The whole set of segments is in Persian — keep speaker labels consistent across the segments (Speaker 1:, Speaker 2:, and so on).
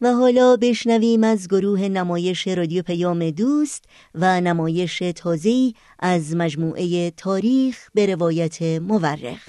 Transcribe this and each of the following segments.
Speaker 1: و حالا بشنویم از گروه نمایش رادیو پیام دوست و نمایش تازه‌ای از مجموعه تاریخ به روایت مورخ.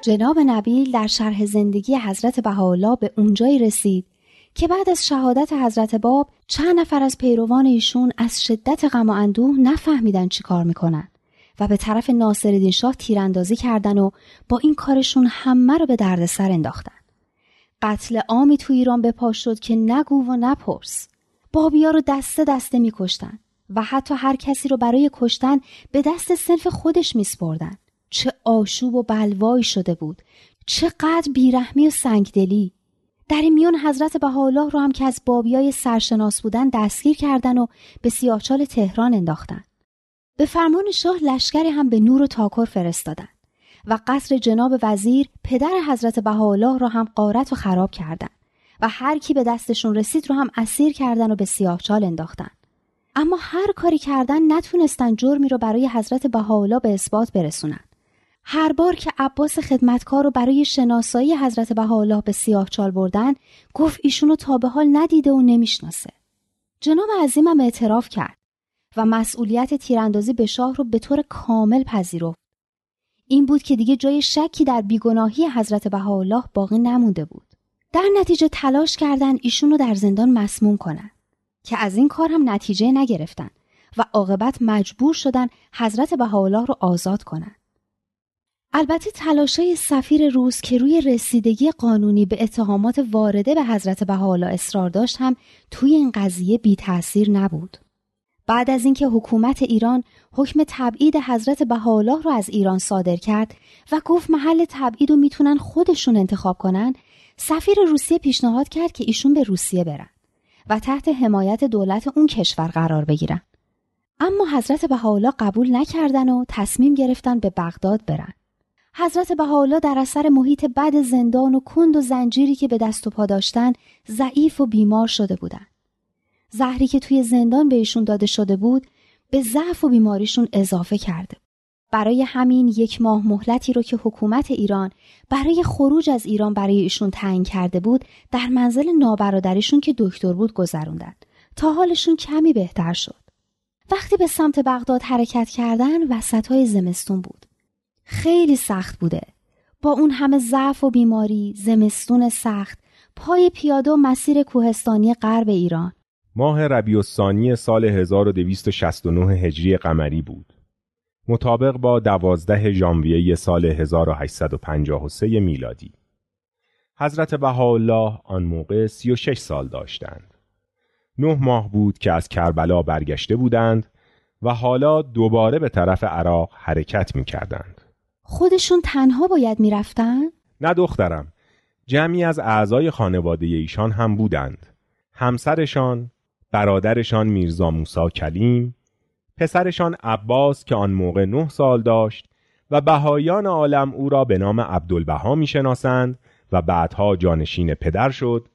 Speaker 2: جناب نبیل در شرح زندگی حضرت بهاءالله به اونجایی رسید که بعد از شهادت حضرت باب چند نفر از پیروان ایشون از شدت غم و اندوه نفهمیدن چی کار می‌کنن و به طرف ناصرالدین شاه تیراندازی کردن و با این کارشون همه رو به دردسر انداختن. قتل عامی تو ایران به پا شد که نگو و نپرس. بابیا رو دسته دسته میکشتن و حتی هر کسی رو برای کشتن به دست سنف خودش میسپردن. چه آشوب و بلوایی شده بود. چقدر بیرحمی و سنگدلی. در این میان حضرت بهاءالله رو هم که از بابیای سرشناس بودن دستگیر کردن و به سیاهچال تهران انداختن. به فرمان شاه لشکری هم به نور و تاکر فرستادن و قصر جناب وزیر پدر حضرت بهاءالله را هم قارت و خراب کردند و هر کی به دستشون رسید رو هم اسیر کردن و به سیاهچال انداختن. اما هر کاری کردن نتونستن جرمی رو برای حضرت بهاءالله به اثبات برسونن. هر بار که عباس خدمتکار رو برای شناسایی حضرت بهاءالله به سیاه چال بردن گفت ایشونو تا به حال ندیده و نمی‌شناسه. جناب عظیمم اعتراف کرد و مسئولیت تیراندازی به شاه رو به طور کامل پذیرفت. این بود که دیگه جای شکی در بیگناهی حضرت بهاءالله باقی نمونده بود. در نتیجه تلاش کردن ایشون رو در زندان مسموم کنن که از این کار هم نتیجه نگرفتن و عاقبت مجبور شدن حضرت بهاءالله رو آزاد کنند. البته تلاشای سفیر روس که روی رسیدگی قانونی به اتهامات وارده به حضرت بهاءالله اصرار داشت هم توی این قضیه بی تأثیر نبود. بعد از اینکه حکومت ایران حکم تبعید حضرت بهاءالله رو از ایران صادر کرد و گفت محل تبعید رو می‌تونن خودشون انتخاب کنن، سفیر روسیه پیشنهاد کرد که ایشون به روسیه برن و تحت حمایت دولت اون کشور قرار بگیرن. اما حضرت بهاءالله قبول نکردن و تصمیم گرفتن به بغداد برن. حضرت بهاءالله در اثر محیط بد زندان و کند و زنجیری که به دست و پا داشتن ضعیف و بیمار شده بودند. زهری که توی زندان بهشون داده شده بود به ضعف و بیماریشون اضافه کرده. برای همین یک ماه مهلتی رو که حکومت ایران برای خروج از ایران برای ایشون تعیین کرده بود در منزل نابرادریشون که دکتر بود گذروندن تا حالشون کمی بهتر شد. وقتی به سمت بغداد حرکت کردن وسط های زمستون بود. خیلی سخت بوده. با اون همه ضعف و بیماری، زمستون سخت، پای پیاده و مسیر کوهستانی غرب ایران.
Speaker 3: ماه ربیع الثانی سال 1269 هجری قمری بود. مطابق با 12 ژانویه سال 1853 میلادی. حضرت بهاءالله آن موقع 36 سال داشتند. نه ماه بود که از کربلا برگشته بودند و حالا دوباره به طرف عراق حرکت می کردند.
Speaker 2: خودشون تنها باید می‌رفتن؟
Speaker 3: نه دخترم. جمعی از اعضای خانواده ایشان هم بودند. همسرشان برادرشان میرزا موسا کلیم پسرشان عباس که آن موقع نه سال داشت و بهایان عالم او را به نام عبدالبها می‌شناسند و بعدها جانشین پدر شد.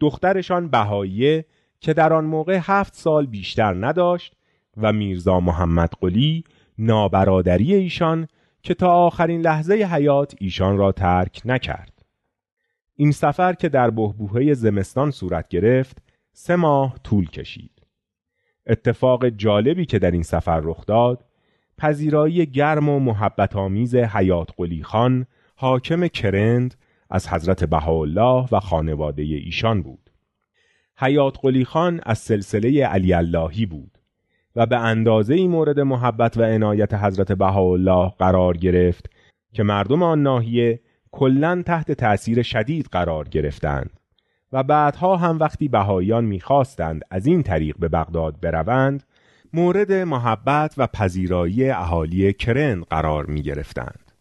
Speaker 3: دخترشان بهاییه که در آن موقع هفت سال بیشتر نداشت و میرزا محمد قلی نابرادری ایشان که تا آخرین لحظه حیات ایشان را ترک نکرد. این سفر که در بهبوهه زمستان صورت گرفت سه ماه طول کشید. اتفاق جالبی که در این سفر رخ داد پذیرایی گرم و محبت آمیز حیات قلی خان حاکم کرند از حضرت بهاءالله و خانواده ایشان بود. حیات قلی خان از سلسله علی اللهی بود و به اندازه ای مورد محبت و عنایت حضرت بهاءالله قرار گرفت که مردم آن ناحیه کلا تحت تأثیر شدید قرار گرفتند و بعدها هم وقتی بهاییان می‌خواستند از این طریق به بغداد بروند مورد محبت و پذیرایی اهالی کرند قرار می گرفتند.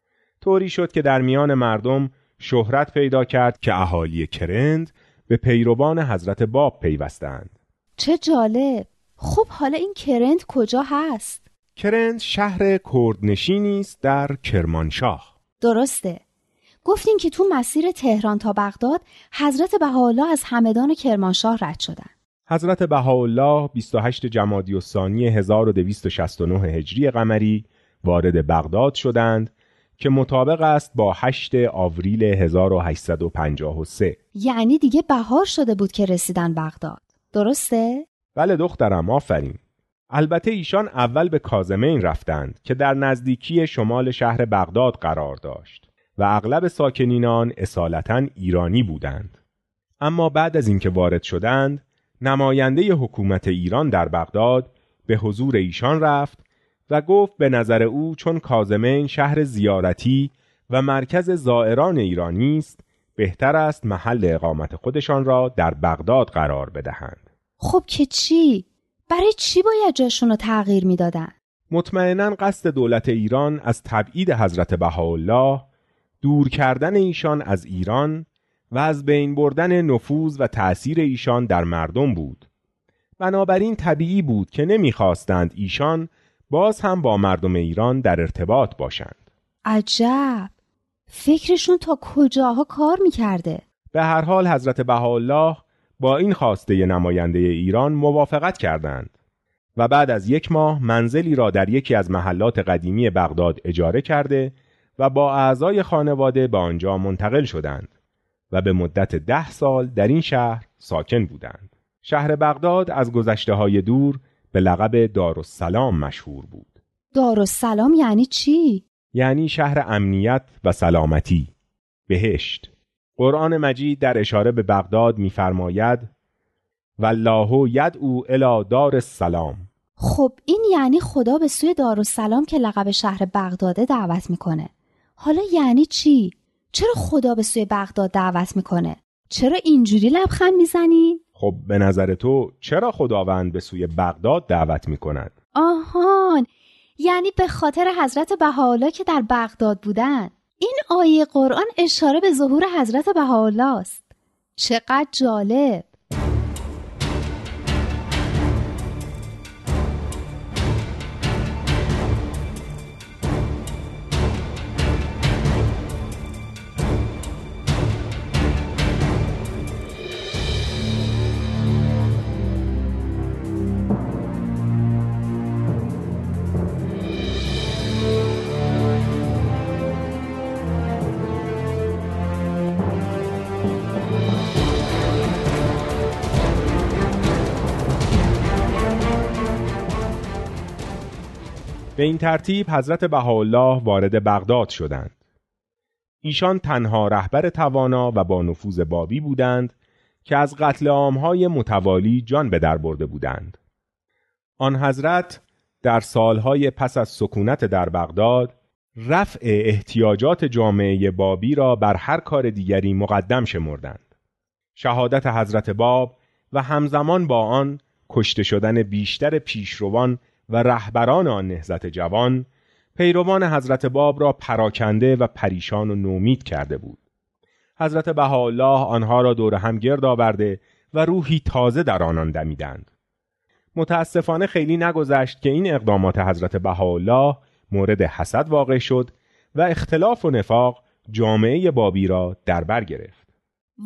Speaker 3: طوری شد که در میان مردم شهرت پیدا کرد که اهالی کرند به پیروان حضرت باب پیوستند.
Speaker 2: چه جالب! خب حالا این کرند کجا هست؟
Speaker 3: کرند شهر کردنشینی است در کرمانشاه.
Speaker 2: درسته. گفتین که تو مسیر تهران تا بغداد حضرت بهاءالله از همدان کرمانشاه رد شدن.
Speaker 3: حضرت بهاءالله 28 جمادی الثانی 1269 هجری قمری وارد بغداد شدند که مطابق است با 8 آوریل 1853
Speaker 2: یعنی دیگه بهار شده بود که رسیدن بغداد درسته؟
Speaker 3: بله دخترم آفرین. البته ایشان اول به کازمین رفتند که در نزدیکی شمال شهر بغداد قرار داشت و اغلب ساکنین آن اصالتا ایرانی بودند. اما بعد از اینکه وارد شدند نماینده حکومت ایران در بغداد به حضور ایشان رفت و گفت به نظر او چون کازمین شهر زیارتی و مرکز زائران ایرانی است بهتر است محل اقامت خودشان را در بغداد قرار بدهند.
Speaker 2: خب که چی؟ برای چی باید جاشون رو تغییر می‌دادن؟
Speaker 3: مطمئنا قصد دولت ایران از تبعید حضرت بهاءالله دور کردن ایشان از ایران و از بین بردن نفوذ و تأثیر ایشان در مردم بود بنابراین طبیعی بود که نمی‌خواستند ایشان باز هم با مردم ایران در ارتباط باشند
Speaker 2: عجب فکرشون تا کجاها کار می‌کرده
Speaker 3: به هر حال حضرت بهاءالله با این خواسته نماینده ایران موافقت کردند و بعد از یک ماه منزلی را در یکی از محلات قدیمی بغداد اجاره کرده و با اعضای خانواده به آنجا منتقل شدند و به مدت ده سال در این شهر ساکن بودند. شهر بغداد از گذشته های دور به لقب دارالسلام مشهور بود.
Speaker 2: دارالسلام یعنی چی؟
Speaker 3: یعنی شهر امنیت و سلامتی بهشت قرآن مجید در اشاره به بغداد می‌فرماید والله یدعو الی دار السلام.
Speaker 2: خب این یعنی خدا به سوی دارالسلام که لقب شهر بغداده دعوت می‌کنه. حالا یعنی چی؟ چرا خدا به سوی بغداد دعوت می‌کنه؟ چرا اینجوری لبخند می‌زنی؟
Speaker 3: خب به نظر تو چرا خداوند به سوی بغداد دعوت می‌کند؟
Speaker 2: آهان! یعنی به خاطر حضرت بهاءالله که در بغداد بودن. این آیه قرآن اشاره به ظهور حضرت بهاءالله است. چقدر جالب.
Speaker 3: به این ترتیب حضرت بهاءالله وارد بغداد شدند. ایشان تنها رهبر توانا و با نفوذ بابی بودند که از قتل عامهای متوالی جان به در برده بودند. آن حضرت در سالهای پس از سکونت در بغداد رفع احتیاجات جامعه بابی را بر هر کار دیگری مقدم شمردند. شهادت حضرت باب و همزمان با آن کشته شدن بیشتر پیشروان و رهبران آن نهزت جوان پیروان حضرت باب را پراکنده و پریشان و نومید کرده بود. حضرت بهاءالله آنها را دور هم گرد آورده و روحی تازه در آنان دمیدند. متاسفانه خیلی نگذشت که این اقدامات حضرت بهاءالله مورد حسد واقع شد و اختلاف و نفاق جامعه بابی را در بر گرفت.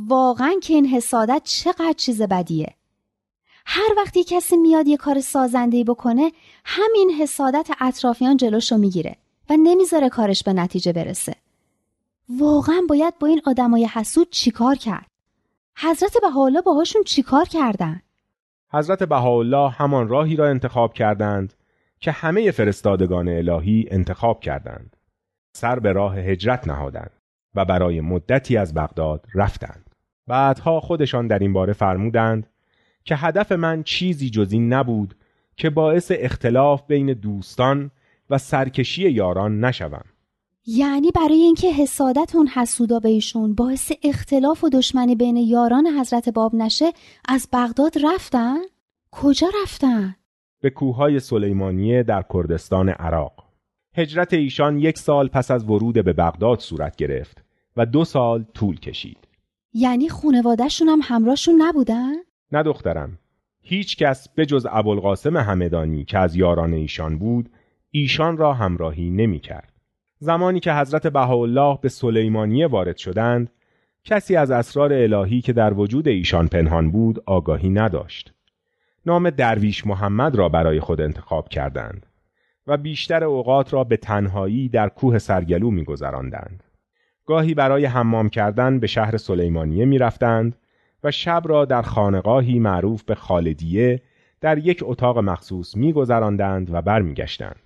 Speaker 2: واقعا که این حسادت چقدر چیز بدیه هر وقتی کسی میاد یه کار سازنده بکنه همین حسادت اطرافیان جلوشو می‌گیره و نمی‌ذاره کارش به نتیجه برسه. واقعا باید با این آدمای حسود چیکار کرد؟ حضرت بهاءالله باهاشون چیکار کردن؟
Speaker 3: حضرت بهاءالله همان راهی را انتخاب کردند که همه فرستادگان الهی انتخاب کردند. سر به راه هجرت نهادند و برای مدتی از بغداد رفتند. بعدها خودشان در این باره فرمودند که هدف من چیزی جز این نبود که باعث اختلاف بین دوستان و سرکشی یاران نشوم.
Speaker 2: یعنی برای اینکه حسادت اون حسودا بهشون باعث اختلاف و دشمنی بین یاران حضرت باب نشه از بغداد رفتن؟ کجا رفتن؟
Speaker 3: به کوههای سلیمانیه در کردستان عراق. هجرت ایشان یک سال پس از ورود به بغداد صورت گرفت و دو سال طول کشید.
Speaker 2: یعنی خونوادهشون هم همراهشون نبودن؟
Speaker 3: نه دخترم. هیچ کس به جز ابوالقاسم همدانی که از یاران ایشان بود ایشان را همراهی نمی کرد. زمانی که حضرت بهاءالله به سلیمانیه وارد شدند کسی از اسرار الهی که در وجود ایشان پنهان بود آگاهی نداشت. نام درویش محمد را برای خود انتخاب کردند و بیشتر اوقات را به تنهایی در کوه سرگلو میگذراندند. گاهی برای حمام کردن به شهر سلیمانیه می رفتند و شب را در خانقاهی معروف به خالدیه در یک اتاق مخصوص میگذراندند و برمیگشتند.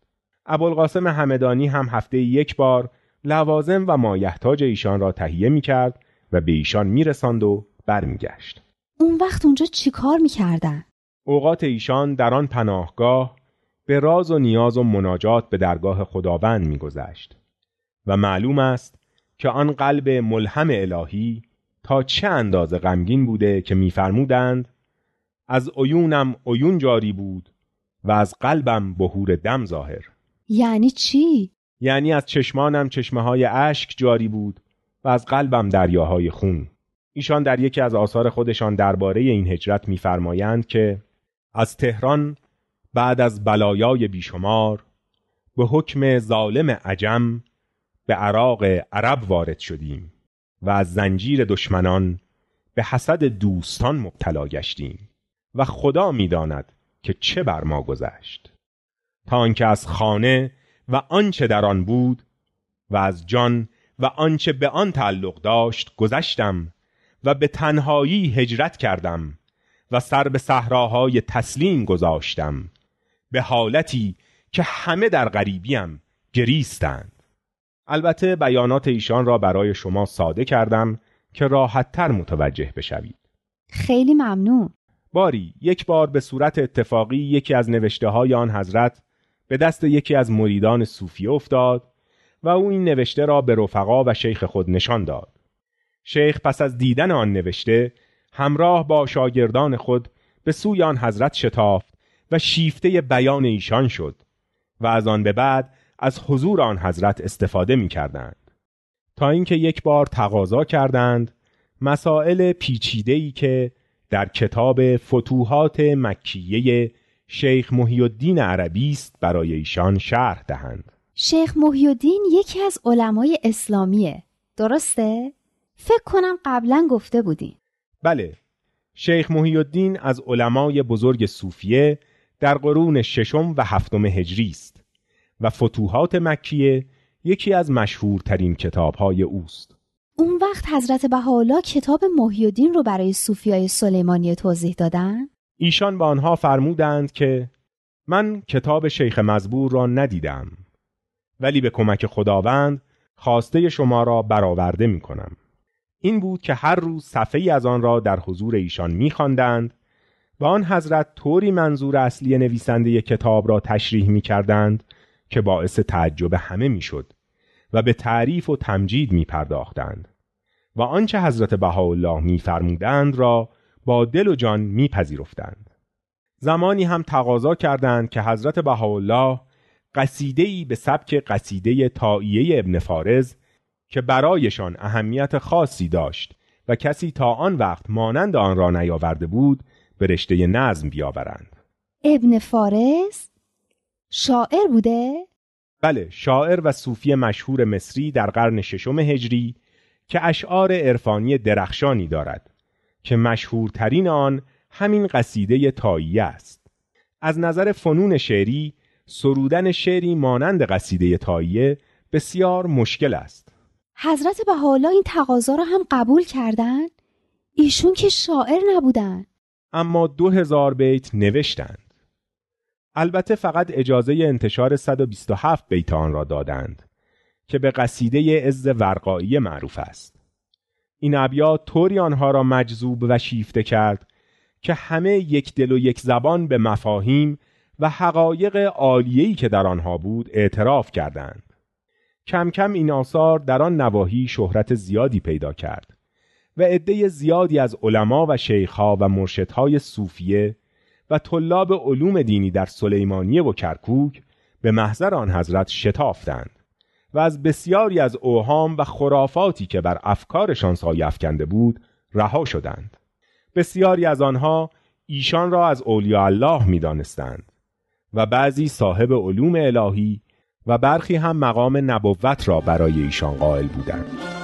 Speaker 3: ابوالقاسم همدانی هم هفته یک بار لوازم و مایحتاج ایشان را تهیه می کرد و به ایشان می رساند و برمیگشت.
Speaker 2: اون وقت اونجا چی کار می‌کردن؟
Speaker 3: اوقات ایشان در آن پناهگاه به راز و نیاز و مناجات به درگاه خداوند میگذشت و معلوم است که آن قلب ملهم الهی تا چه اندازه غمگین بوده که میفرمودند از عیونم عیون جاری بود و از قلبم بهور دم ظاهر.
Speaker 2: یعنی چی؟
Speaker 3: یعنی از چشمانم چشمه های اشک جاری بود و از قلبم دریاهای خون. ایشان در یکی از آثار خودشان درباره این هجرت میفرمایند که از تهران بعد از بلایای بیشمار به حکم ظالم عجم به عراق عرب وارد شدیم. و از زنجیر دشمنان به حسد دوستان مبتلا گشتیم و خدا می‌داند که چه بر ما گذشت. تا آنکه از خانه و آنچه در آن بود و از جان و آنچه به آن تعلق داشت گذشتم و به تنهایی هجرت کردم و سر به صحراهای تسلیم گذاشتم به حالتی که همه در غریبیم گریستند. البته بیانات ایشان را برای شما ساده کردم که راحتتر متوجه بشوید.
Speaker 2: خیلی ممنون.
Speaker 3: باری یک بار به صورت اتفاقی یکی از نوشته های آن حضرت به دست یکی از مریدان صوفیه افتاد و او این نوشته را به رفقا و شیخ خود نشان داد. شیخ پس از دیدن آن نوشته همراه با شاگردان خود به سوی آن حضرت شتافت و شیفته بیان ایشان شد و از آن به بعد از حضور آن حضرت استفاده می کردند. تا اینکه یک بار تقاضا کردند مسائل پیچیده‌ای که در کتاب فتوحات مکیه شیخ محی الدین عربی است برای ایشان شرح دهند.
Speaker 2: شیخ محی الدین یکی از علمای اسلامیه درسته؟ فکر کنم قبلا گفته بودین
Speaker 3: بله شیخ محی الدین از علمای بزرگ صوفیه در قرون ششم و هفتم هجری است و فتوحات مکیه یکی از مشهورترین کتابهای اوست.
Speaker 2: اون وقت حضرت بهاءالله کتاب محی الدین رو برای صوفیای سلیمانی توضیح دادن؟
Speaker 3: ایشان به آنها فرمودند که من کتاب شیخ مزبور را ندیدم ولی به کمک خداوند خواسته شما را برآورده می کنم. این بود که هر روز صفحه از آن را در حضور ایشان می‌خواندند و آن حضرت طوری منظور اصلی نویسنده کتاب را تشریح می کردند که باعث تعجب همه می‌شد و به تعریف و تمجید می پرداختند و آنچه حضرت بهاءالله میفرمودند را با دل و جان میپذیرفتند. زمانی هم تقاضا کردند که حضرت بهاءالله قصیده‌ای به سبک قصیده تائیه ابن فارز که برایشان اهمیت خاصی داشت و کسی تا آن وقت مانند آن را نیاورده بود به رشته نظم بیاورند.
Speaker 2: ابن فارز شاعر بوده؟
Speaker 3: بله شاعر و صوفی مشهور مصری در قرن ششم هجری که اشعار عرفانی درخشانی دارد که مشهورترین آن همین قصیده تاییه است. از نظر فنون شعری سرودن شعری مانند قصیده تاییه بسیار مشکل است.
Speaker 2: حضرت بهاءالله این تقاضا را هم قبول کردند ایشون که شاعر نبودن.
Speaker 3: اما دو هزار بیت نوشتند. البته فقط اجازه انتشار 127 بیت آن را دادند که به قصیده عز ورقایی معروف است. این ابیات طوری آنها را مجذوب و شیفته کرد که همه یک دل و یک زبان به مفاهیم و حقایق عالیه‌ای که در آنها بود اعتراف کردند. کم کم این آثار در آن نواحی شهرت زیادی پیدا کرد و عده زیادی از علما و شیخها و مرشدهای صوفیه و طلاب علوم دینی در سلیمانیه و کرکوک به محضر آن حضرت شتافتند و از بسیاری از اوهام و خرافاتی که بر افکارشان سایه افکنده بود رها شدند. بسیاری از آنها ایشان را از اولیاء الله می دانستند و بعضی صاحب علوم الهی و برخی هم مقام نبوت را برای ایشان قائل بودند.